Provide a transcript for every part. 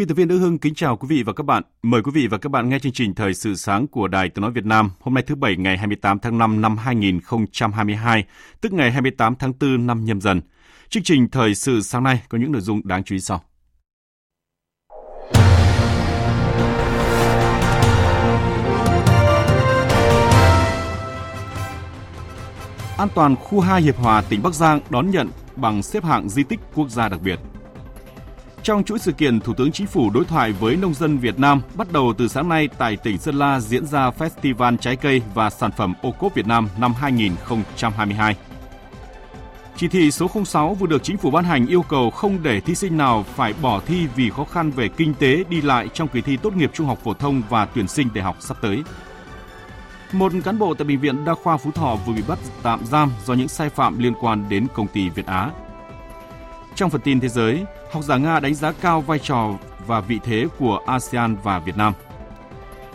Biên tập viên Đỗ Hưng kính chào quý vị và các bạn. Mời quý vị và các bạn nghe chương trình Thời sự sáng của Đài Tiếng Nói Việt Nam hôm nay thứ Bảy ngày 28 tháng 5 năm 2022, tức ngày 28 tháng 4 năm nhâm dần. Chương trình Thời sự sáng nay có những nội dung đáng chú ý sau. An toàn khu 2 Hiệp Hòa, tỉnh Bắc Giang đón nhận bằng xếp hạng di tích quốc gia đặc biệt. Trong chuỗi sự kiện, Thủ tướng Chính phủ đối thoại với nông dân Việt Nam bắt đầu từ sáng nay tại tỉnh Sơn La diễn ra Festival Trái cây và Sản phẩm ô cốp Việt Nam năm 2022. Chỉ thị số 06 vừa được chính phủ ban hành yêu cầu không để thí sinh nào phải bỏ thi vì khó khăn về kinh tế đi lại trong kỳ thi tốt nghiệp trung học phổ thông và tuyển sinh đại học sắp tới. Một cán bộ tại bệnh viện Đa khoa Phú Thọ vừa bị bắt tạm giam do những sai phạm liên quan đến công ty Việt Á. Trong phần tin thế giới, học giả Nga đánh giá cao vai trò và vị thế của ASEAN và Việt Nam.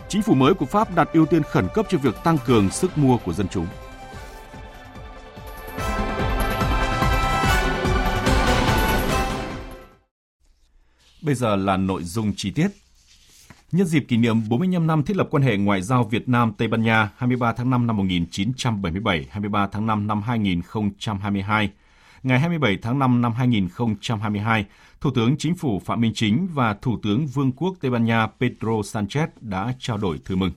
Chính phủ mới của Pháp đặt ưu tiên khẩn cấp cho việc tăng cường sức mua của dân chúng. Bây giờ là nội dung chi tiết. Nhân dịp kỷ niệm 45 năm thiết lập quan hệ ngoại giao Việt Nam Tây Ban Nha 23 tháng 5 năm 1977, 23 tháng 5 năm 2022, ngày 27 tháng 5 năm 2022, Thủ tướng Chính phủ Phạm Minh Chính và Thủ tướng Vương quốc Tây Ban Nha Pedro Sanchez đã trao đổi thư mừng.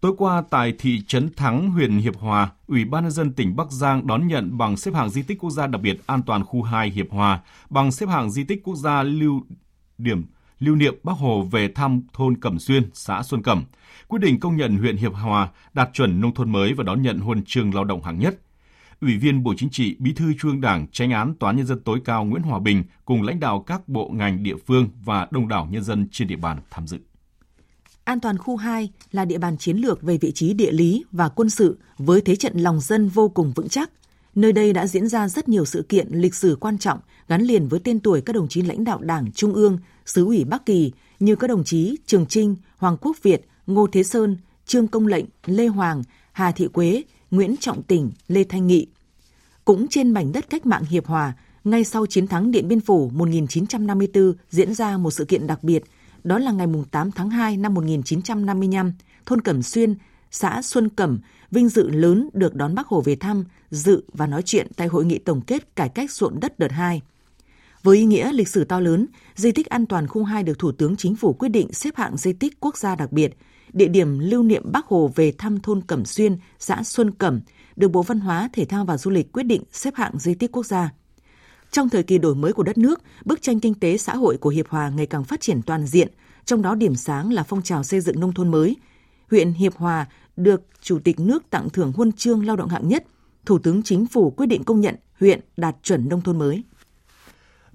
Tối qua tại thị trấn Thắng, huyện Hiệp Hòa, Ủy ban nhân dân tỉnh Bắc Giang đón nhận bằng xếp hạng di tích quốc gia đặc biệt an toàn khu 2 Hiệp Hòa, bằng xếp hạng di tích quốc gia lưu điểm lưu niệm Bắc Hồ về thăm thôn Cẩm Xuyên, xã Xuân Cẩm, quyết định công nhận huyện Hiệp Hòa đạt chuẩn nông thôn mới và đón nhận huân chương lao động hạng nhất. Ủy viên Bộ Chính trị, Bí thư Trung Đảng, Tranh án Tòa án nhân dân tối cao Nguyễn Hòa Bình cùng lãnh đạo các bộ ngành địa phương và đông đảo nhân dân trên địa bàn tham dự. An toàn khu 2 là địa bàn chiến lược về vị trí địa lý và quân sự với thế trận lòng dân vô cùng vững chắc. Nơi đây đã diễn ra rất nhiều sự kiện lịch sử quan trọng gắn liền với tên tuổi các đồng chí lãnh đạo Đảng Trung ương, xứ ủy Bắc Kỳ như các đồng chí Trường Trinh, Hoàng Quốc Việt, Ngô Thế Sơn, Trương Công Lệnh, Lê Hoàng, Hà Thị Quế, Nguyễn Trọng Tỉnh, Lê Thanh Nghị. Cũng trên mảnh đất cách mạng Hiệp Hòa, ngay sau chiến thắng Điện Biên Phủ 1954 diễn ra một sự kiện đặc biệt, đó là ngày 8 tháng 2 năm 1955, thôn Cẩm Xuyên, xã Xuân Cẩm, vinh dự lớn được đón Bác Hồ về thăm, dự và nói chuyện tại hội nghị tổng kết cải cách ruộng đất đợt 2. Với ý nghĩa lịch sử to lớn, di tích an toàn khu 2 được Thủ tướng Chính phủ quyết định xếp hạng di tích quốc gia đặc biệt, địa điểm lưu niệm Bác Hồ về thăm thôn Cẩm Xuyên, xã Xuân Cẩm, được Bộ Văn hóa, Thể thao và Du lịch quyết định xếp hạng di tích quốc gia. Trong thời kỳ đổi mới của đất nước, bức tranh kinh tế xã hội của Hiệp Hòa ngày càng phát triển toàn diện, trong đó điểm sáng là phong trào xây dựng nông thôn mới. Huyện Hiệp Hòa được Chủ tịch nước tặng thưởng huân chương lao động hạng nhất, Thủ tướng Chính phủ quyết định công nhận huyện đạt chuẩn nông thôn mới.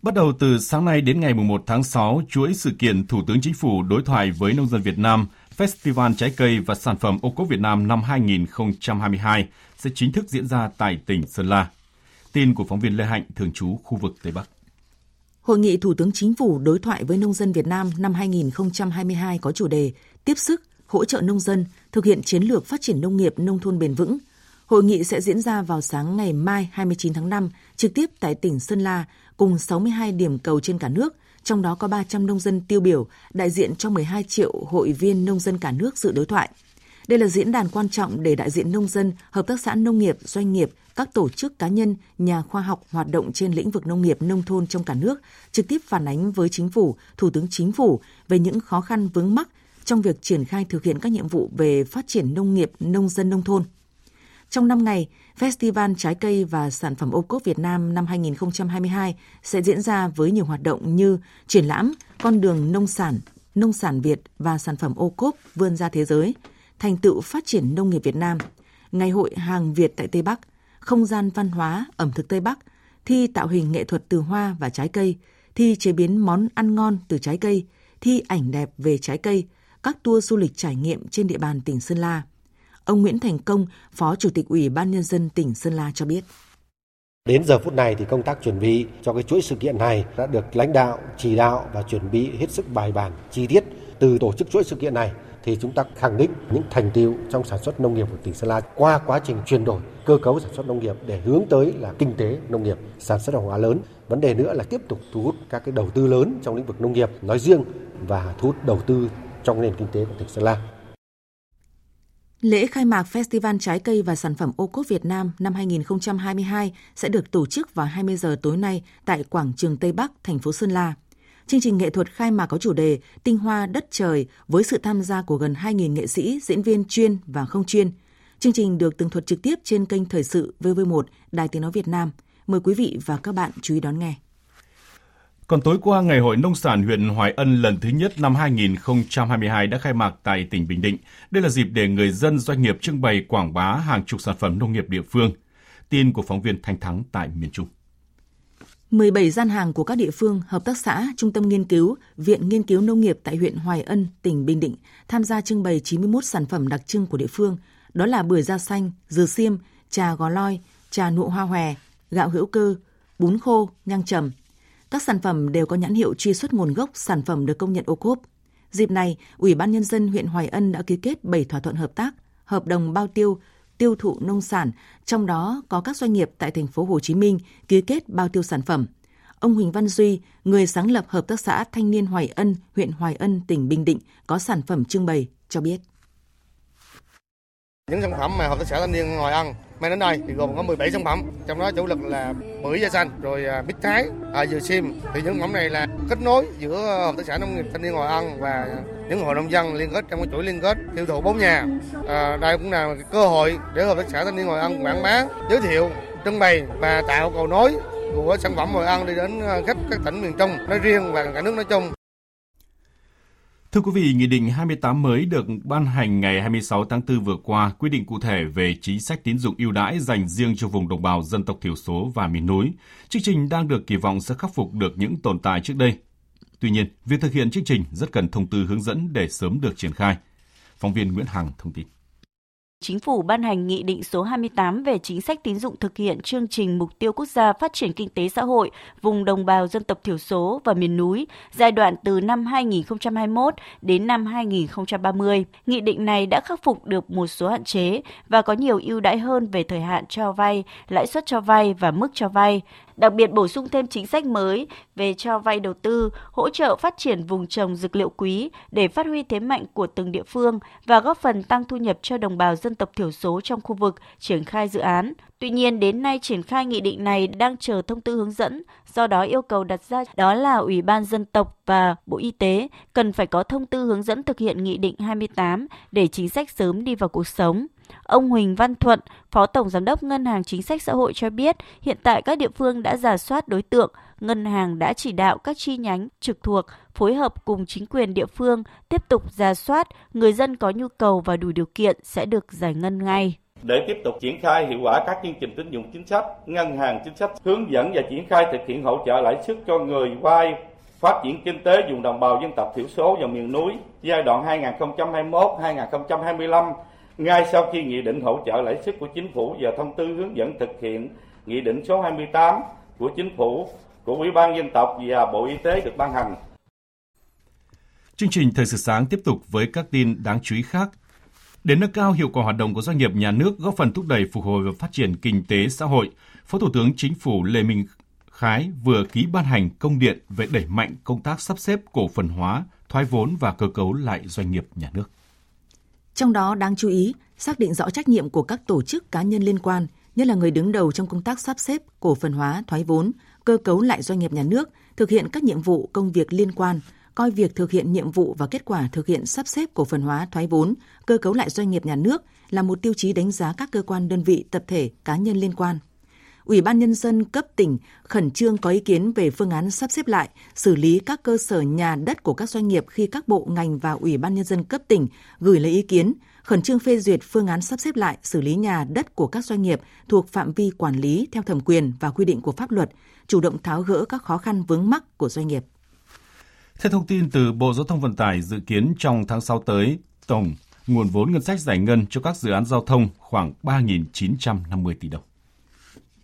Bắt đầu từ sáng nay đến ngày 1 tháng 6, chuỗi sự kiện Thủ tướng Chính phủ đối thoại với nông dân Việt Nam, Festival Trái cây và Sản phẩm ô cốp Việt Nam năm 2022 sẽ chính thức diễn ra tại tỉnh Sơn La. Tin của phóng viên Lê Hạnh, thường trú khu vực Tây Bắc. Hội nghị Thủ tướng Chính phủ đối thoại với nông dân Việt Nam năm 2022 có chủ đề Tiếp sức, hỗ trợ nông dân, thực hiện chiến lược phát triển nông nghiệp nông thôn bền vững. Hội nghị sẽ diễn ra vào sáng ngày mai 29 tháng 5, trực tiếp tại tỉnh Sơn La, cùng 62 điểm cầu trên cả nước, trong đó có 300 nông dân tiêu biểu, đại diện cho 12 triệu hội viên nông dân cả nước dự đối thoại. Đây là diễn đàn quan trọng để đại diện nông dân, hợp tác xã nông nghiệp, doanh nghiệp, các tổ chức cá nhân, nhà khoa học hoạt động trên lĩnh vực nông nghiệp nông thôn trong cả nước trực tiếp phản ánh với chính phủ, thủ tướng chính phủ về những khó khăn vướng mắc trong việc triển khai thực hiện các nhiệm vụ về phát triển nông nghiệp, nông dân nông thôn. Trong 5 ngày, Festival Trái cây và Sản phẩm ô cốp Việt Nam năm 2022 sẽ diễn ra với nhiều hoạt động như triển lãm Con đường nông sản, nông sản Việt và sản phẩm ô cốp vươn ra thế giới, thành tựu phát triển nông nghiệp Việt Nam, Ngày hội hàng Việt tại Tây Bắc, không gian văn hóa ẩm thực Tây Bắc, thi tạo hình nghệ thuật từ hoa và trái cây, thi chế biến món ăn ngon từ trái cây, thi ảnh đẹp về trái cây, các tour du lịch trải nghiệm trên địa bàn tỉnh Sơn La. Ông Nguyễn Thành Công, Phó Chủ tịch Ủy ban Nhân dân tỉnh Sơn La cho biết. Đến giờ phút này thì công tác chuẩn bị cho cái chuỗi sự kiện này đã được lãnh đạo chỉ đạo và chuẩn bị hết sức bài bản, chi tiết từ tổ chức chuỗi sự kiện này thì chúng ta khẳng định những thành tiệu trong sản xuất nông nghiệp của tỉnh Sơn La qua quá trình chuyển đổi cơ cấu sản xuất nông nghiệp để hướng tới là kinh tế nông nghiệp, sản xuất hàng hóa lớn. Vấn đề nữa là tiếp tục thu hút các cái đầu tư lớn trong lĩnh vực nông nghiệp nói riêng và thu hút đầu tư trong nền kinh tế của tỉnh Sơn La. Lễ khai mạc Festival Trái cây và Sản phẩm ô cốp Việt Nam năm 2022 sẽ được tổ chức vào 20 giờ tối nay tại Quảng trường Tây Bắc, thành phố Sơn La. Chương trình nghệ thuật khai mạc có chủ đề Tinh hoa đất trời với sự tham gia của gần 2.000 nghệ sĩ, diễn viên chuyên và không chuyên. Chương trình được tường thuật trực tiếp trên kênh Thời sự VV1 Đài Tiếng Nói Việt Nam. Mời quý vị và các bạn chú ý đón nghe. Còn tối qua, Ngày hội Nông sản huyện Hoài Ân lần thứ nhất năm 2022 đã khai mạc tại tỉnh Bình Định. Đây là dịp để người dân doanh nghiệp trưng bày quảng bá hàng chục sản phẩm nông nghiệp địa phương. Tin của phóng viên Thanh Thắng tại miền Trung. 17 gian hàng của các địa phương, hợp tác xã, trung tâm nghiên cứu, viện nghiên cứu nông nghiệp tại huyện Hoài Ân, tỉnh Bình Định tham gia trưng bày 91 sản phẩm đặc trưng của địa phương, đó là bưởi da xanh, dừa xiêm, trà gò loi, trà nụ hoa hòe, gạo hữu cơ, bún khô, nhang trầm. Các sản phẩm đều có nhãn hiệu truy xuất nguồn gốc sản phẩm được công nhận ô cốp. Dịp này, Ủy ban Nhân dân huyện Hoài Ân đã ký kết 7 thỏa thuận hợp tác, hợp đồng bao tiêu tiêu thụ nông sản, trong đó có các doanh nghiệp tại thành phố Hồ Chí Minh ký kết bao tiêu sản phẩm. Ông Huỳnh Văn Duy, người sáng lập Hợp tác xã Thanh niên Hoài Ân, huyện Hoài Ân, tỉnh Bình Định có sản phẩm trưng bày, cho biết. Những sản phẩm mà Hợp tác xã Thanh niên Hoài ăn mang đến đây thì gồm có 17 sản phẩm, trong đó chủ lực là bưởi da xanh, rồi à, mít thái, à, dừa sim. Thì những sản phẩm này là kết nối giữa Hợp tác xã Nông nghiệp Thanh niên Hoài ăn và những hộ nông dân liên kết trong cái chuỗi liên kết tiêu thụ bốn nhà. À, đây cũng là cơ hội để Hợp tác xã Thanh niên Hoài ăn quảng bá, giới thiệu, trưng bày và tạo cầu nối của sản phẩm Hội An đi đến à, khắp các tỉnh miền Trung nói riêng và cả nước nói chung. Thưa quý vị, Nghị định 28 mới được ban hành ngày 26 tháng 4 vừa qua quy định cụ thể về chính sách tín dụng ưu đãi dành riêng cho vùng đồng bào dân tộc thiểu số và miền núi. Chương trình đang được kỳ vọng sẽ khắc phục được những tồn tại trước đây. Tuy nhiên, việc thực hiện chương trình rất cần thông tư hướng dẫn để sớm được triển khai. Phóng viên Nguyễn Hằng thông tin. Chính phủ ban hành Nghị định số 28 về chính sách tín dụng thực hiện chương trình mục tiêu quốc gia phát triển kinh tế xã hội vùng đồng bào dân tộc thiểu số và miền núi giai đoạn từ năm 2021 đến năm 2030. Nghị định này đã khắc phục được một số hạn chế và có nhiều ưu đãi hơn về thời hạn cho vay, lãi suất cho vay và mức cho vay, đặc biệt bổ sung thêm chính sách mới về cho vay đầu tư, hỗ trợ phát triển vùng trồng dược liệu quý để phát huy thế mạnh của từng địa phương và góp phần tăng thu nhập cho đồng bào dân tộc thiểu số trong khu vực triển khai dự án. Tuy nhiên, đến nay triển khai nghị định này đang chờ thông tư hướng dẫn, do đó yêu cầu đặt ra đó là Ủy ban dân tộc và Bộ Y tế cần phải có thông tư hướng dẫn thực hiện nghị định 28 để chính sách sớm đi vào cuộc sống. Ông Huỳnh Văn Thuận, Phó Tổng Giám đốc Ngân hàng Chính sách Xã hội cho biết, hiện tại các địa phương đã giả soát đối tượng, ngân hàng đã chỉ đạo các chi nhánh trực thuộc phối hợp cùng chính quyền địa phương tiếp tục giả soát, người dân có nhu cầu và đủ điều kiện sẽ được giải ngân ngay. Để tiếp tục triển khai hiệu quả các chương trình tín dụng chính sách, ngân hàng chính sách hướng dẫn và triển khai thực hiện hỗ trợ lãi suất cho người vay phát triển kinh tế vùng đồng bào dân tộc thiểu số và miền núi giai đoạn 2021-2025 ngay sau khi nghị định hỗ trợ lãi suất của chính phủ và thông tư hướng dẫn thực hiện nghị định số 28 của chính phủ của Ủy ban dân tộc và Bộ Y tế được ban hành. Chương trình Thời sự sáng tiếp tục với các tin đáng chú ý khác. Để nâng cao hiệu quả hoạt động của doanh nghiệp nhà nước góp phần thúc đẩy phục hồi và phát triển kinh tế xã hội, Phó Thủ tướng Chính phủ Lê Minh Khái vừa ký ban hành công điện về đẩy mạnh công tác sắp xếp cổ phần hóa, thoái vốn và cơ cấu lại doanh nghiệp nhà nước. Trong đó đáng chú ý, xác định rõ trách nhiệm của các tổ chức cá nhân liên quan, nhất là người đứng đầu trong công tác sắp xếp, cổ phần hóa, thoái vốn, cơ cấu lại doanh nghiệp nhà nước, thực hiện các nhiệm vụ công việc liên quan, coi việc thực hiện nhiệm vụ và kết quả thực hiện sắp xếp cổ phần hóa thoái vốn, cơ cấu lại doanh nghiệp nhà nước là một tiêu chí đánh giá các cơ quan đơn vị, tập thể, cá nhân liên quan. Ủy ban Nhân dân cấp tỉnh khẩn trương có ý kiến về phương án sắp xếp lại, xử lý các cơ sở nhà đất của các doanh nghiệp khi các bộ ngành và Ủy ban Nhân dân cấp tỉnh gửi lấy ý kiến, khẩn trương phê duyệt phương án sắp xếp lại xử lý nhà đất của các doanh nghiệp thuộc phạm vi quản lý theo thẩm quyền và quy định của pháp luật, chủ động tháo gỡ các khó khăn vướng mắc của doanh nghiệp. Theo thông tin từ Bộ Giao thông Vận tải dự kiến trong tháng 6 tới, tổng nguồn vốn ngân sách giải ngân cho các dự án giao thông khoảng 3.950 tỷ đồng.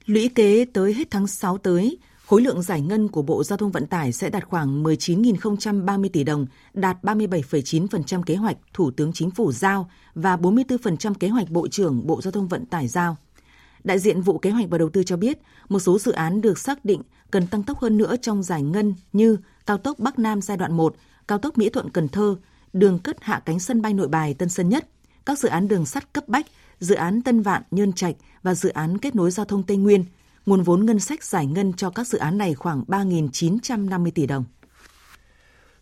Lũy kế tới hết tháng 6 tới, khối lượng giải ngân của Bộ Giao thông Vận tải sẽ đạt khoảng 19.030 tỷ đồng, đạt 37,9% kế hoạch Thủ tướng Chính phủ giao và 44% kế hoạch Bộ trưởng Bộ Giao thông Vận tải giao. Đại diện vụ kế hoạch và đầu tư cho biết, một số dự án được xác định cần tăng tốc hơn nữa trong giải ngân như cao tốc Bắc Nam giai đoạn 1, cao tốc Mỹ Thuận Cần Thơ, đường cất hạ cánh sân bay Nội Bài Tân Sơn Nhất, các dự án đường sắt cấp bách, dự án Tân Vạn Nhơn Trạch và dự án kết nối giao thông Tây Nguyên. Nguồn vốn ngân sách giải ngân cho các dự án này khoảng 3.950 tỷ đồng.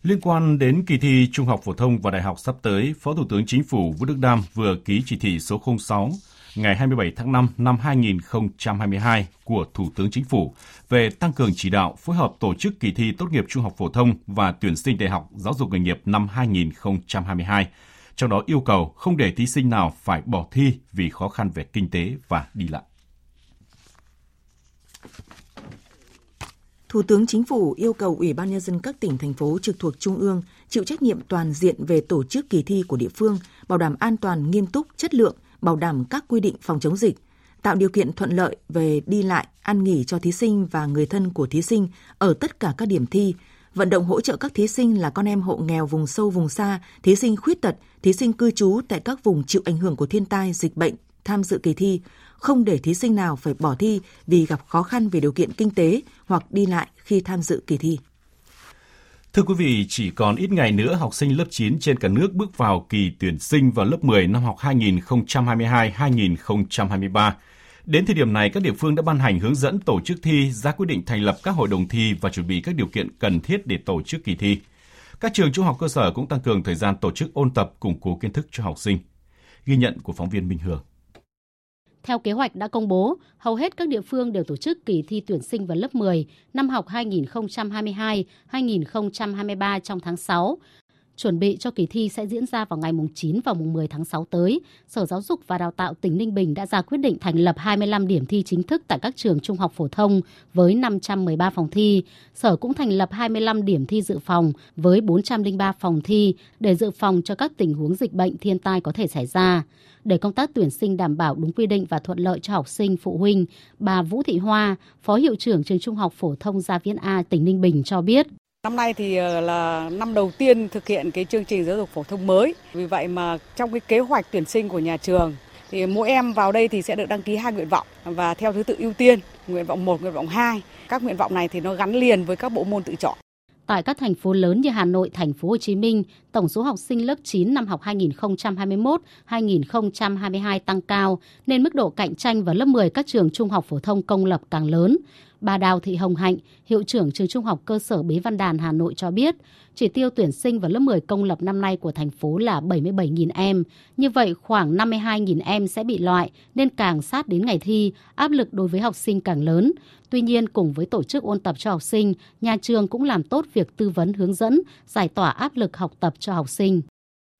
Liên quan đến kỳ thi Trung học phổ thông và đại học sắp tới, Phó Thủ tướng Chính phủ Vũ Đức Đam vừa ký chỉ thị số 06 ngày 27 tháng 5 năm 2022 của Thủ tướng Chính phủ về tăng cường chỉ đạo phối hợp tổ chức kỳ thi tốt nghiệp trung học phổ thông và tuyển sinh đại học giáo dục nghề nghiệp năm 2022. Trong đó yêu cầu không để thí sinh nào phải bỏ thi vì khó khăn về kinh tế và đi lại. Thủ tướng Chính phủ yêu cầu Ủy ban Nhân dân các tỉnh, thành phố trực thuộc Trung ương chịu trách nhiệm toàn diện về tổ chức kỳ thi của địa phương, bảo đảm an toàn, nghiêm túc, chất lượng, bảo đảm các quy định phòng chống dịch, tạo điều kiện thuận lợi về đi lại, ăn nghỉ cho thí sinh và người thân của thí sinh ở tất cả các điểm thi, vận động hỗ trợ các thí sinh là con em hộ nghèo vùng sâu vùng xa, thí sinh khuyết tật, thí sinh cư trú tại các vùng chịu ảnh hưởng của thiên tai, dịch bệnh tham dự kỳ thi, không để thí sinh nào phải bỏ thi vì gặp khó khăn về điều kiện kinh tế hoặc đi lại khi tham dự kỳ thi. Thưa quý vị, chỉ còn ít ngày nữa học sinh lớp 9 trên cả nước bước vào kỳ tuyển sinh vào lớp 10 năm học 2022-2023. Đến thời điểm này, các địa phương đã ban hành hướng dẫn tổ chức thi, ra quyết định thành lập các hội đồng thi và chuẩn bị các điều kiện cần thiết để tổ chức kỳ thi. Các trường trung học cơ sở cũng tăng cường thời gian tổ chức ôn tập, củng cố kiến thức cho học sinh. Ghi nhận của phóng viên Minh Hường. Theo kế hoạch đã công bố, hầu hết các địa phương đều tổ chức kỳ thi tuyển sinh vào lớp 10 năm học 2022-2023 trong tháng 6. Chuẩn bị cho kỳ thi sẽ diễn ra vào ngày 9 và 10 tháng 6 tới, Sở Giáo dục và Đào tạo tỉnh Ninh Bình đã ra quyết định thành lập 25 điểm thi chính thức tại các trường trung học phổ thông với 513 phòng thi. Sở cũng thành lập 25 điểm thi dự phòng với 403 phòng thi để dự phòng cho các tình huống dịch bệnh thiên tai có thể xảy ra. Để công tác tuyển sinh đảm bảo đúng quy định và thuận lợi cho học sinh, phụ huynh, bà Vũ Thị Hoa, Phó Hiệu trưởng trường Trung học phổ thông Gia Viễn A, tỉnh Ninh Bình cho biết. Năm nay thì ờ, là năm đầu tiên thực hiện cái chương trình giáo dục phổ thông mới. Vì vậy mà trong cái kế hoạch tuyển sinh của nhà trường thì mỗi em vào đây thì sẽ được đăng ký hai nguyện vọng và theo thứ tự ưu tiên, nguyện vọng 1, nguyện vọng 2. Các nguyện vọng này thì nó gắn liền với các bộ môn tự chọn. Tại các thành phố lớn như Hà Nội, Thành phố Hồ Chí Minh, tổng số học sinh lớp 9 năm học 2021-2022 tăng cao nên mức độ cạnh tranh vào lớp 10 các trường trung học phổ thông công lập càng lớn. Bà Đào Thị Hồng Hạnh, hiệu trưởng trường trung học cơ sở Bế Văn Đàn Hà Nội cho biết, chỉ tiêu tuyển sinh vào lớp 10 công lập năm nay của thành phố là 77.000 em. Như vậy, khoảng 52.000 em sẽ bị loại, nên càng sát đến ngày thi, áp lực đối với học sinh càng lớn. Tuy nhiên, cùng với tổ chức ôn tập cho học sinh, nhà trường cũng làm tốt việc tư vấn hướng dẫn, giải tỏa áp lực học tập cho học sinh.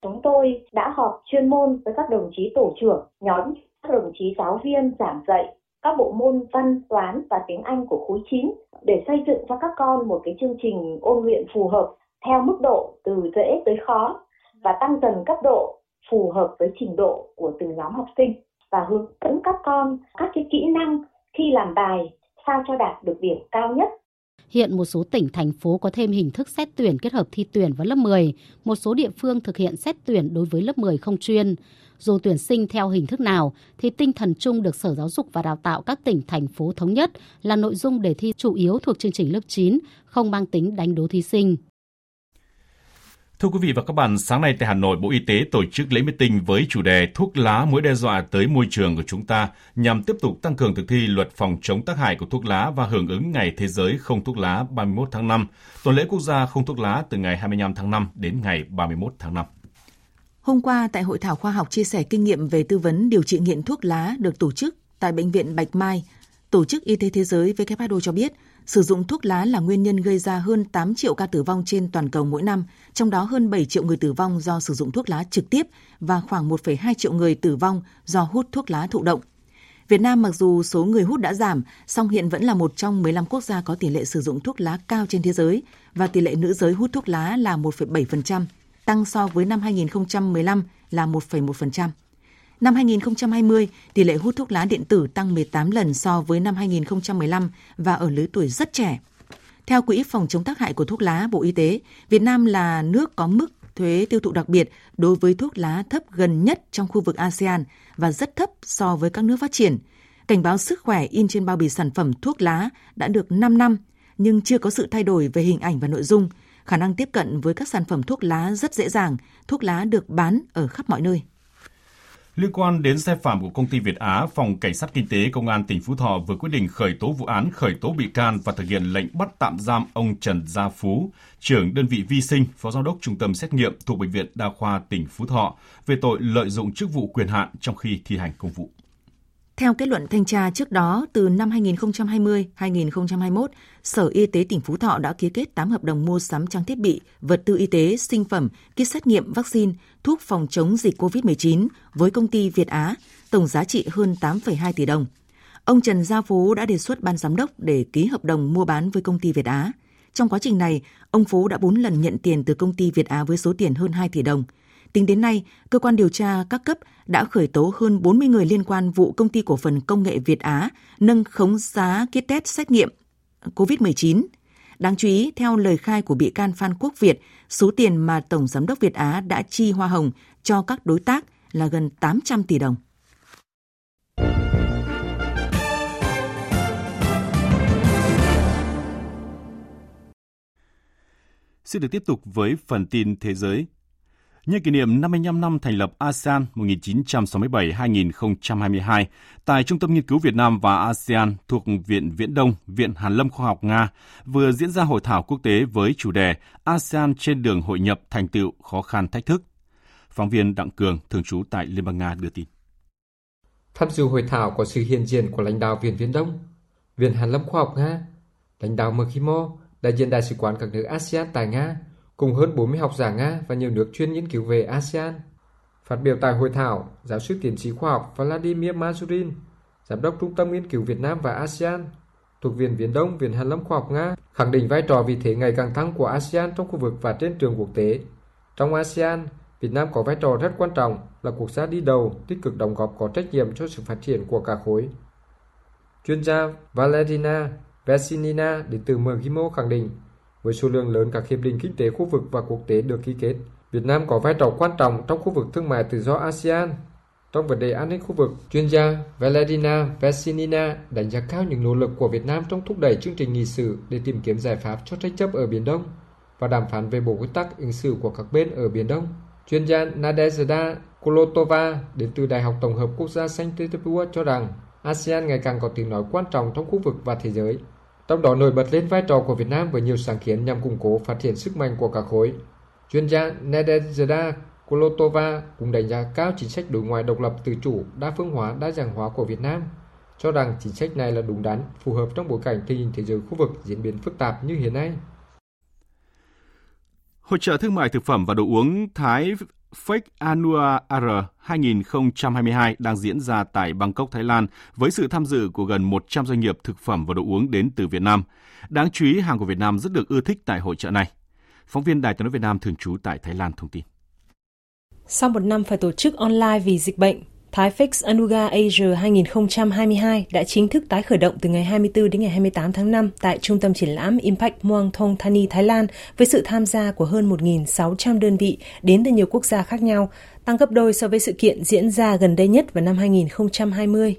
Chúng tôi đã họp chuyên môn với các đồng chí tổ trưởng, nhóm các đồng chí giáo viên giảng dạy các bộ môn văn, toán và tiếng Anh của khối 9 để xây dựng cho các con một cái chương trình ôn luyện phù hợp theo mức độ từ dễ tới khó và tăng dần cấp độ phù hợp với trình độ của từng nhóm học sinh và hướng dẫn các con các cái kỹ năng khi làm bài sao cho đạt được điểm cao nhất Hiện một số tỉnh, thành phố có thêm hình thức xét tuyển kết hợp thi tuyển vào lớp 10. Một số địa phương thực hiện xét tuyển đối với lớp 10 không chuyên. Dù tuyển sinh theo hình thức nào, thì tinh thần chung được Sở Giáo dục và Đào tạo các tỉnh, thành phố thống nhất là nội dung đề thi chủ yếu thuộc chương trình lớp 9, không mang tính đánh đố thí sinh. Thưa quý vị và các bạn, sáng nay tại Hà Nội, Bộ Y tế tổ chức lễ meeting với chủ đề Thuốc lá mối đe dọa tới môi trường của chúng ta nhằm tiếp tục tăng cường thực thi luật phòng chống tác hại của thuốc lá và hưởng ứng Ngày Thế giới không thuốc lá 31 tháng 5, tuần lễ quốc gia không thuốc lá từ ngày 25 tháng 5 đến ngày 31 tháng 5. Hôm qua, tại Hội thảo khoa học chia sẻ kinh nghiệm về tư vấn điều trị nghiện thuốc lá được tổ chức tại Bệnh viện Bạch Mai, Tổ chức Y tế Thế giới WHO cho biết sử dụng thuốc lá là nguyên nhân gây ra hơn 8 triệu ca tử vong trên toàn cầu mỗi năm, trong đó hơn 7 triệu người tử vong do sử dụng thuốc lá trực tiếp và khoảng 1,2 triệu người tử vong do hút thuốc lá thụ động. Việt Nam mặc dù số người hút đã giảm, song hiện vẫn là một trong 15 quốc gia có tỷ lệ sử dụng thuốc lá cao trên thế giới và tỷ lệ nữ giới hút thuốc lá là 1,7%, tăng so với năm 2015 là 1,1%. Năm 2020, tỷ lệ hút thuốc lá điện tử tăng 18 lần so với năm 2015 và ở lứa tuổi rất trẻ. Theo Quỹ phòng chống tác hại của thuốc lá Bộ Y tế, Việt Nam là nước có mức thuế tiêu thụ đặc biệt đối với thuốc lá thấp gần nhất trong khu vực ASEAN và rất thấp so với các nước phát triển. Cảnh báo sức khỏe in trên bao bì sản phẩm thuốc lá đã được 5 năm nhưng chưa có sự thay đổi về hình ảnh và nội dung. Khả năng tiếp cận với các sản phẩm thuốc lá rất dễ dàng, thuốc lá được bán ở khắp mọi nơi. Liên quan đến sai phạm của công ty Việt Á, Phòng Cảnh sát Kinh tế Công an tỉnh Phú Thọ vừa quyết định khởi tố vụ án, khởi tố bị can và thực hiện lệnh bắt tạm giam ông Trần Gia Phú, trưởng đơn vị vi sinh, phó giám đốc trung tâm xét nghiệm thuộc Bệnh viện Đa khoa tỉnh Phú Thọ về tội lợi dụng chức vụ quyền hạn trong khi thi hành công vụ. Theo kết luận thanh tra trước đó, từ năm 2020-2021, Sở Y tế tỉnh Phú Thọ đã ký kết 8 hợp đồng mua sắm trang thiết bị, vật tư y tế, sinh phẩm, kit xét nghiệm, vaccine, thuốc phòng chống dịch COVID-19 với công ty Việt Á, tổng giá trị hơn 8,2 tỷ đồng. Ông Trần Gia Phú đã đề xuất ban giám đốc để ký hợp đồng mua bán với công ty Việt Á. Trong quá trình này, ông Phú đã 4 lần nhận tiền từ công ty Việt Á với số tiền hơn 2 tỷ đồng – Tính đến nay, cơ quan điều tra các cấp đã khởi tố hơn 40 người liên quan vụ công ty cổ phần công nghệ Việt Á nâng khống giá kit test xét nghiệm COVID-19. Đáng chú ý, theo lời khai của bị can Phan Quốc Việt, số tiền mà Tổng Giám đốc Việt Á đã chi hoa hồng cho các đối tác là gần 800 tỷ đồng. Xin được tiếp tục với phần tin thế giới. Nhân kỷ niệm 55 năm thành lập ASEAN 1967-2022, tại Trung tâm Nghiên cứu Việt Nam và ASEAN thuộc Viện Viễn Đông, Viện Hàn Lâm Khoa học Nga vừa diễn ra hội thảo quốc tế với chủ đề ASEAN trên đường hội nhập thành tựu khó khăn thách thức. Phóng viên Đặng Cường, thường trú tại Liên bang Nga đưa tin. Tham dự hội thảo có sự hiện diện của lãnh đạo Viện Viễn Đông, Viện Hàn Lâm Khoa học Nga, lãnh đạo Mkhimo, đại diện đại sứ quán các nước ASEAN tại Nga, cùng hơn 40 học giả Nga và nhiều nước chuyên nghiên cứu về ASEAN. Phát biểu tại hội thảo, giáo sư tiến sĩ khoa học Vladimir Mazurin, giám đốc Trung tâm Nghiên cứu Việt Nam và ASEAN, thuộc Viện Viễn Đông, Viện Hàn Lâm Khoa học Nga, khẳng định vai trò vị thế ngày càng tăng của ASEAN trong khu vực và trên trường quốc tế. Trong ASEAN, Việt Nam có vai trò rất quan trọng là quốc gia đi đầu, tích cực đóng góp có trách nhiệm cho sự phát triển của cả khối. Chuyên gia Valentina Vesinina đến từ MGIMO khẳng định với số lượng lớn các hiệp định kinh tế khu vực và quốc tế được ký kết. Việt Nam có vai trò quan trọng trong khu vực thương mại tự do ASEAN. Trong vấn đề an ninh khu vực, chuyên gia Valentina Vesinina đánh giá cao những nỗ lực của Việt Nam trong thúc đẩy chương trình nghị sự để tìm kiếm giải pháp cho tranh chấp ở Biển Đông và đàm phán về bộ quy tắc ứng xử của các bên ở Biển Đông. Chuyên gia Nadezhda Kolotova đến từ Đại học Tổng hợp Quốc gia Saint Petersburg cho rằng ASEAN ngày càng có tiếng nói quan trọng trong khu vực và thế giới trong đó nổi bật lên vai trò của Việt Nam với nhiều sáng kiến nhằm củng cố phát triển sức mạnh của cả khối. Chuyên gia Nedezhda Kolotova cũng đánh giá cao chính sách đối ngoại độc lập tự chủ, đa phương hóa, đa dạng hóa của Việt Nam, cho rằng chính sách này là đúng đắn, phù hợp trong bối cảnh tình hình thế giới khu vực diễn biến phức tạp như hiện nay. Hội trợ thương mại thực phẩm và đồ uống Thái Fake Anua R 2022 đang diễn ra tại Bangkok, Thái Lan với sự tham dự của gần 100 doanh nghiệp thực phẩm và đồ uống đến từ Việt Nam. Đáng chú ý, hàng của Việt Nam rất được ưa thích tại hội trợ này. Phóng viên Đài tiếng nói Việt Nam thường trú tại Thái Lan thông tin. Sau một năm phải tổ chức online vì dịch bệnh, Thái Fix Anuga Asia 2022 đã chính thức tái khởi động từ ngày 24 đến ngày 28 tháng 5 tại Trung tâm Triển lãm Impact Muang Thong Thani, Thái Lan với sự tham gia của hơn 1.600 đơn vị đến từ nhiều quốc gia khác nhau, tăng gấp đôi so với sự kiện diễn ra gần đây nhất vào năm 2020.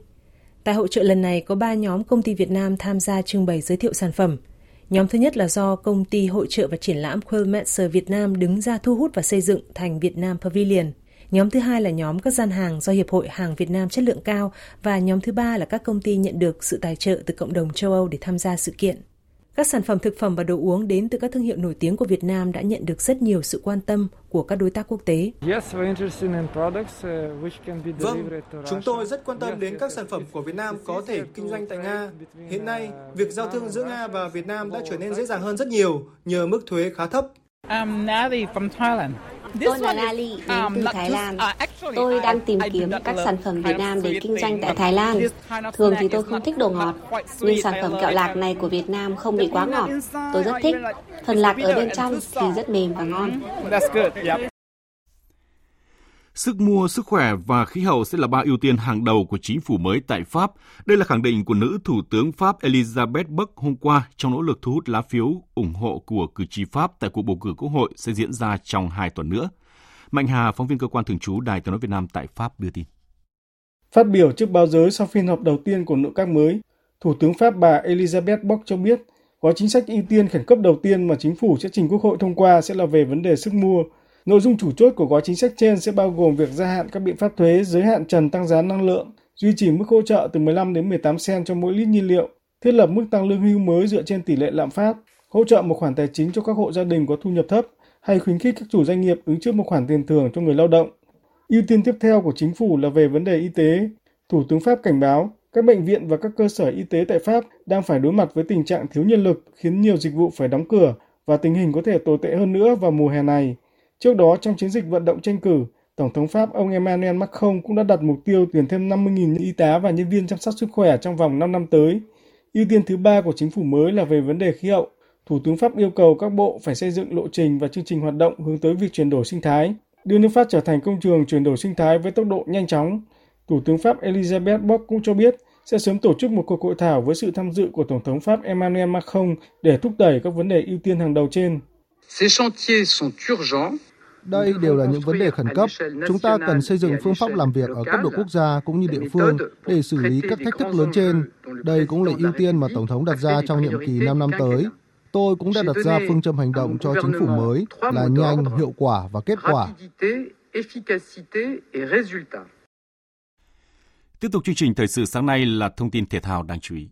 Tại hội trợ lần này có 3 nhóm công ty Việt Nam tham gia trưng bày giới thiệu sản phẩm. Nhóm thứ nhất là do công ty hội trợ và triển lãm Quillmaster Việt Nam đứng ra thu hút và xây dựng thành Việt Nam Pavilion. Nhóm thứ hai là nhóm các gian hàng do Hiệp hội Hàng Việt Nam chất lượng cao và nhóm thứ ba là các công ty nhận được sự tài trợ từ cộng đồng châu Âu để tham gia sự kiện. Các sản phẩm thực phẩm và đồ uống đến từ các thương hiệu nổi tiếng của Việt Nam đã nhận được rất nhiều sự quan tâm của các đối tác quốc tế. Vâng, chúng tôi rất quan tâm đến các sản phẩm của Việt Nam có thể kinh doanh tại Nga. Hiện nay, việc giao thương giữa Nga và Việt Nam đã trở nên dễ dàng hơn rất nhiều nhờ mức thuế khá thấp. I'm Nadi from Thailand. Tôi là Lali, đến Um, từ Thái Lan. Tôi đang tìm kiếm các sản phẩm Việt Nam để kinh doanh tại Thái Lan. Thường thì tôi không thích đồ ngọt, nhưng sản phẩm kẹo lạc này của Việt Nam không bị quá ngọt. Tôi rất thích. Phần lạc ở bên trong thì rất mềm và ngon. Sức mua, sức khỏe và khí hậu sẽ là ba ưu tiên hàng đầu của chính phủ mới tại Pháp. Đây là khẳng định của nữ Thủ tướng Pháp Elizabeth Buck hôm qua trong nỗ lực thu hút lá phiếu ủng hộ của cử tri Pháp tại cuộc bầu cử Quốc hội sẽ diễn ra trong hai tuần nữa. Mạnh Hà, phóng viên cơ quan thường trú Đài tiếng nói Việt Nam tại Pháp đưa tin. Phát biểu trước báo giới sau phiên họp đầu tiên của nội các mới, Thủ tướng Pháp bà Elizabeth Bock cho biết gói chính sách ưu tiên khẩn cấp đầu tiên mà chính phủ sẽ trình Quốc hội thông qua sẽ là về vấn đề sức mua. Nội dung chủ chốt của gói chính sách trên sẽ bao gồm việc gia hạn các biện pháp thuế, giới hạn trần tăng giá năng lượng, duy trì mức hỗ trợ từ 15 đến 18 sen cho mỗi lít nhiên liệu, thiết lập mức tăng lương hưu mới dựa trên tỷ lệ lạm phát, hỗ trợ một khoản tài chính cho các hộ gia đình có thu nhập thấp hay khuyến khích các chủ doanh nghiệp ứng trước một khoản tiền thưởng cho người lao động. Ưu tiên tiếp theo của chính phủ là về vấn đề y tế. Thủ tướng Pháp cảnh báo các bệnh viện và các cơ sở y tế tại Pháp đang phải đối mặt với tình trạng thiếu nhân lực khiến nhiều dịch vụ phải đóng cửa và tình hình có thể tồi tệ hơn nữa vào mùa hè này. Trước đó, trong chiến dịch vận động tranh cử, Tổng thống Pháp ông Emmanuel Macron cũng đã đặt mục tiêu tuyển thêm 50.000 y tá và nhân viên chăm sóc sức khỏe trong vòng 5 năm tới. Ưu tiên thứ ba của chính phủ mới là về vấn đề khí hậu. Thủ tướng Pháp yêu cầu các bộ phải xây dựng lộ trình và chương trình hoạt động hướng tới việc chuyển đổi sinh thái, đưa nước Pháp trở thành công trường chuyển đổi sinh thái với tốc độ nhanh chóng. Thủ tướng Pháp Elizabeth Bock cũng cho biết sẽ sớm tổ chức một cuộc hội thảo với sự tham dự của Tổng thống Pháp Emmanuel Macron để thúc đẩy các vấn đề ưu tiên hàng đầu trên. Đây đều là những vấn đề khẩn cấp. Chúng ta cần xây dựng phương pháp làm việc ở cấp độ quốc gia cũng như địa phương để xử lý các thách thức lớn trên. Đây cũng là ưu tiên mà Tổng thống đặt ra trong nhiệm kỳ 5 năm tới. Tôi cũng đã đặt ra phương châm hành động cho chính phủ mới là nhanh, hiệu quả và kết quả. Tiếp tục chương trình thời sự sáng nay là thông tin thể thao đáng chú ý.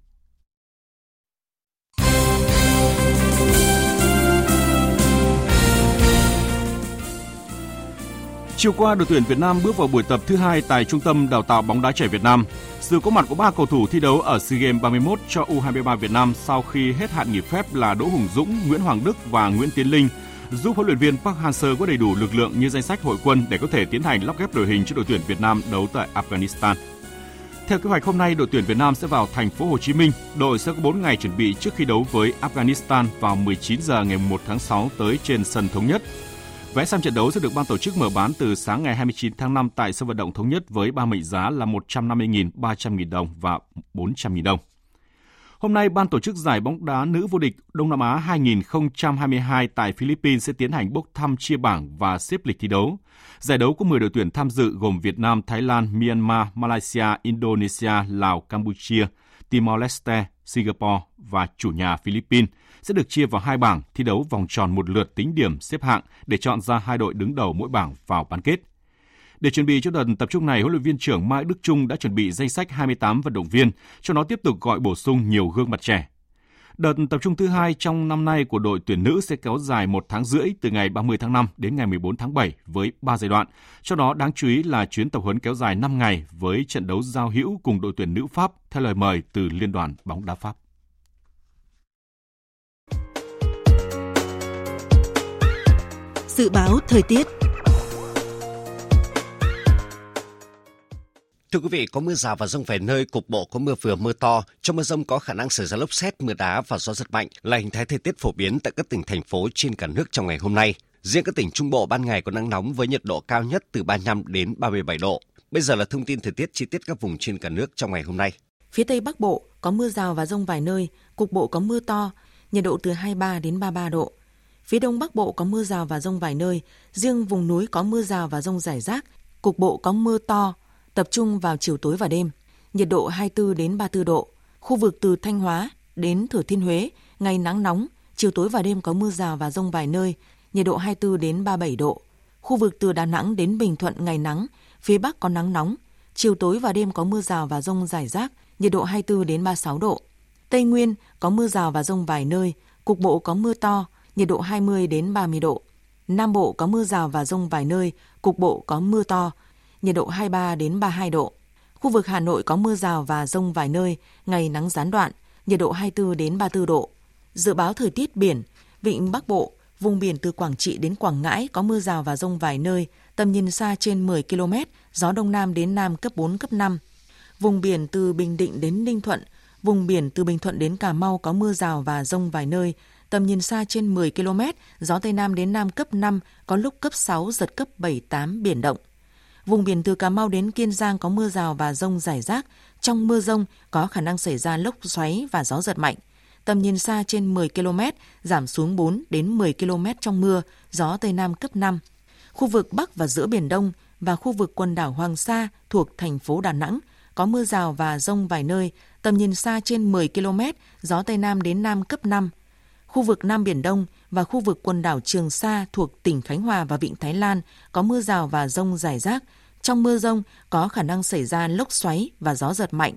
Chiều qua, đội tuyển Việt Nam bước vào buổi tập thứ hai tại Trung tâm Đào tạo bóng đá trẻ Việt Nam. Sự có mặt của ba cầu thủ thi đấu ở SEA Games 31 cho U23 Việt Nam sau khi hết hạn nghỉ phép là Đỗ Hùng Dũng, Nguyễn Hoàng Đức và Nguyễn Tiến Linh giúp huấn luyện viên Park Hang-seo có đầy đủ lực lượng như danh sách hội quân để có thể tiến hành lắp ghép đội hình cho đội tuyển Việt Nam đấu tại Afghanistan. Theo kế hoạch hôm nay, đội tuyển Việt Nam sẽ vào thành phố Hồ Chí Minh. Đội sẽ có 4 ngày chuẩn bị trước khi đấu với Afghanistan vào 19 giờ ngày 1 tháng 6 tới trên sân thống nhất. Vé xem trận đấu sẽ được ban tổ chức mở bán từ sáng ngày 29 tháng 5 tại sân vận động thống nhất với ba mệnh giá là 150.000, 300.000 đồng và 400.000 đồng. Hôm nay, ban tổ chức giải bóng đá nữ vô địch Đông Nam Á 2022 tại Philippines sẽ tiến hành bốc thăm chia bảng và xếp lịch thi đấu. Giải đấu có 10 đội tuyển tham dự gồm Việt Nam, Thái Lan, Myanmar, Malaysia, Indonesia, Lào, Campuchia, Timor-Leste, Singapore và chủ nhà Philippines sẽ được chia vào hai bảng thi đấu vòng tròn một lượt tính điểm xếp hạng để chọn ra hai đội đứng đầu mỗi bảng vào bán kết. Để chuẩn bị cho đợt tập trung này, huấn luyện viên trưởng Mai Đức Trung đã chuẩn bị danh sách 28 vận động viên, cho nó tiếp tục gọi bổ sung nhiều gương mặt trẻ. Đợt tập trung thứ hai trong năm nay của đội tuyển nữ sẽ kéo dài một tháng rưỡi từ ngày 30 tháng 5 đến ngày 14 tháng 7 với 3 giai đoạn. Cho đó đáng chú ý là chuyến tập huấn kéo dài 5 ngày với trận đấu giao hữu cùng đội tuyển nữ Pháp theo lời mời từ Liên đoàn bóng đá Pháp. Dự báo thời tiết Thưa quý vị, có mưa rào và rông vài nơi, cục bộ có mưa vừa mưa to. Trong mưa rông có khả năng xảy ra lốc xét, mưa đá và gió giật mạnh là hình thái thời tiết phổ biến tại các tỉnh thành phố trên cả nước trong ngày hôm nay. Riêng các tỉnh Trung Bộ ban ngày có nắng nóng với nhiệt độ cao nhất từ 35 đến 37 độ. Bây giờ là thông tin thời tiết chi tiết các vùng trên cả nước trong ngày hôm nay. Phía Tây Bắc Bộ có mưa rào và rông vài nơi, cục bộ có mưa to, nhiệt độ từ 23 đến 33 độ. Phía Đông Bắc Bộ có mưa rào và rông vài nơi, riêng vùng núi có mưa rào và rông rải rác, cục bộ có mưa to, tập trung vào chiều tối và đêm. Nhiệt độ 24 đến 34 độ. Khu vực từ Thanh Hóa đến Thừa Thiên Huế, ngày nắng nóng, chiều tối và đêm có mưa rào và rông vài nơi, nhiệt độ 24 đến 37 độ. Khu vực từ Đà Nẵng đến Bình Thuận ngày nắng, phía Bắc có nắng nóng, chiều tối và đêm có mưa rào và rông rải rác, nhiệt độ 24 đến 36 độ. Tây Nguyên có mưa rào và rông vài nơi, cục bộ có mưa to, nhiệt độ 20 đến 30 độ. Nam Bộ có mưa rào và rông vài nơi, cục bộ có mưa to, nhiệt độ 23 đến 32 độ. Khu vực Hà Nội có mưa rào và rông vài nơi, ngày nắng gián đoạn, nhiệt độ 24 đến 34 độ. Dự báo thời tiết biển, vịnh Bắc Bộ, vùng biển từ Quảng Trị đến Quảng Ngãi có mưa rào và rông vài nơi, tầm nhìn xa trên 10 km, gió đông nam đến nam cấp 4, cấp 5. Vùng biển từ Bình Định đến Ninh Thuận, vùng biển từ Bình Thuận đến Cà Mau có mưa rào và rông vài nơi, tầm nhìn xa trên 10 km, gió Tây Nam đến Nam cấp 5, có lúc cấp 6, giật cấp 7, 8, biển động. Vùng biển từ Cà Mau đến Kiên Giang có mưa rào và rông rải rác. Trong mưa rông có khả năng xảy ra lốc xoáy và gió giật mạnh. Tầm nhìn xa trên 10 km, giảm xuống 4 đến 10 km trong mưa, gió Tây Nam cấp 5. Khu vực Bắc và giữa Biển Đông và khu vực quần đảo Hoàng Sa thuộc thành phố Đà Nẵng có mưa rào và rông vài nơi, tầm nhìn xa trên 10 km, gió Tây Nam đến Nam cấp 5. Khu vực Nam Biển Đông và khu vực quần đảo Trường Sa thuộc tỉnh Khánh Hòa và Vịnh Thái Lan có mưa rào và rông rải rác. Trong mưa rông có khả năng xảy ra lốc xoáy và gió giật mạnh.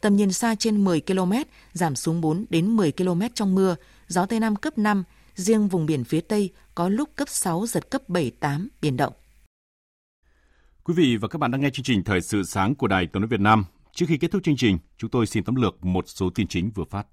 Tầm nhìn xa trên 10 km, giảm xuống 4 đến 10 km trong mưa, gió Tây Nam cấp 5, riêng vùng biển phía Tây có lúc cấp 6, giật cấp 7, 8, biển động. Quý vị và các bạn đang nghe chương trình Thời sự sáng của Đài Tiếng nói Việt Nam. Trước khi kết thúc chương trình, chúng tôi xin tóm lược một số tin chính vừa phát.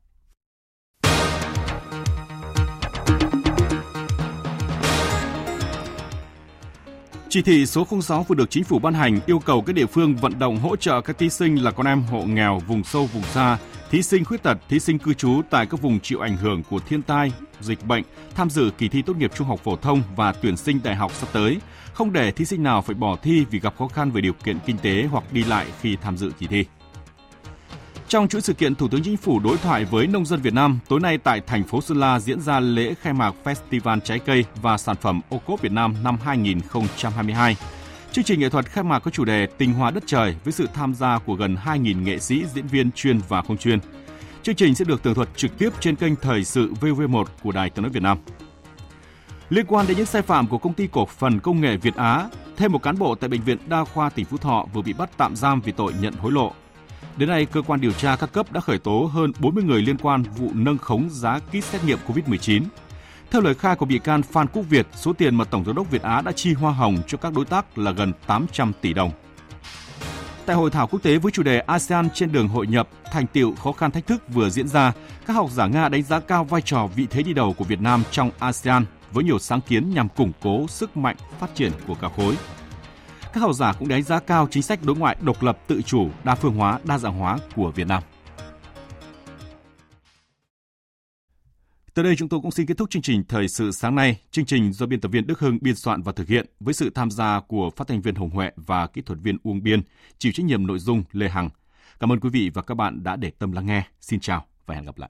Chỉ thị số 06 vừa được chính phủ ban hành yêu cầu các địa phương vận động hỗ trợ các thí sinh là con em hộ nghèo, vùng sâu, vùng xa, thí sinh khuyết tật, thí sinh cư trú tại các vùng chịu ảnh hưởng của thiên tai, dịch bệnh tham dự kỳ thi tốt nghiệp trung học phổ thông và tuyển sinh đại học sắp tới, không để thí sinh nào phải bỏ thi vì gặp khó khăn về điều kiện kinh tế hoặc đi lại khi tham dự kỳ thi. Trong chuỗi sự kiện Thủ tướng Chính phủ đối thoại với nông dân Việt Nam, tối nay tại thành phố Sơn La diễn ra lễ khai mạc Festival Trái cây và Sản phẩm ô cốp Việt Nam năm 2022. Chương trình nghệ thuật khai mạc có chủ đề Tình hòa đất trời với sự tham gia của gần 2.000 nghệ sĩ, diễn viên chuyên và không chuyên. Chương trình sẽ được tường thuật trực tiếp trên kênh Thời sự VV1 của Đài Tiếng nói Việt Nam. Liên quan đến những sai phạm của công ty cổ phần công nghệ Việt Á, thêm một cán bộ tại bệnh viện Đa khoa tỉnh Phú Thọ vừa bị bắt tạm giam vì tội nhận hối lộ. Đến nay, cơ quan điều tra các cấp đã khởi tố hơn 40 người liên quan vụ nâng khống giá kit xét nghiệm COVID-19. Theo lời khai của bị can Phan Quốc Việt, số tiền mà Tổng giám đốc Việt Á đã chi hoa hồng cho các đối tác là gần 800 tỷ đồng. Tại hội thảo quốc tế với chủ đề ASEAN trên đường hội nhập, thành tiệu khó khăn thách thức vừa diễn ra, các học giả Nga đánh giá cao vai trò vị thế đi đầu của Việt Nam trong ASEAN với nhiều sáng kiến nhằm củng cố sức mạnh phát triển của cả khối. Các học giả cũng đánh giá cao chính sách đối ngoại độc lập, tự chủ, đa phương hóa, đa dạng hóa của Việt Nam. Tới đây chúng tôi cũng xin kết thúc chương trình Thời sự sáng nay. Chương trình do biên tập viên Đức Hưng biên soạn và thực hiện với sự tham gia của phát thanh viên Hồng Huệ và kỹ thuật viên Uông Biên, chịu trách nhiệm nội dung Lê Hằng. Cảm ơn quý vị và các bạn đã để tâm lắng nghe. Xin chào và hẹn gặp lại.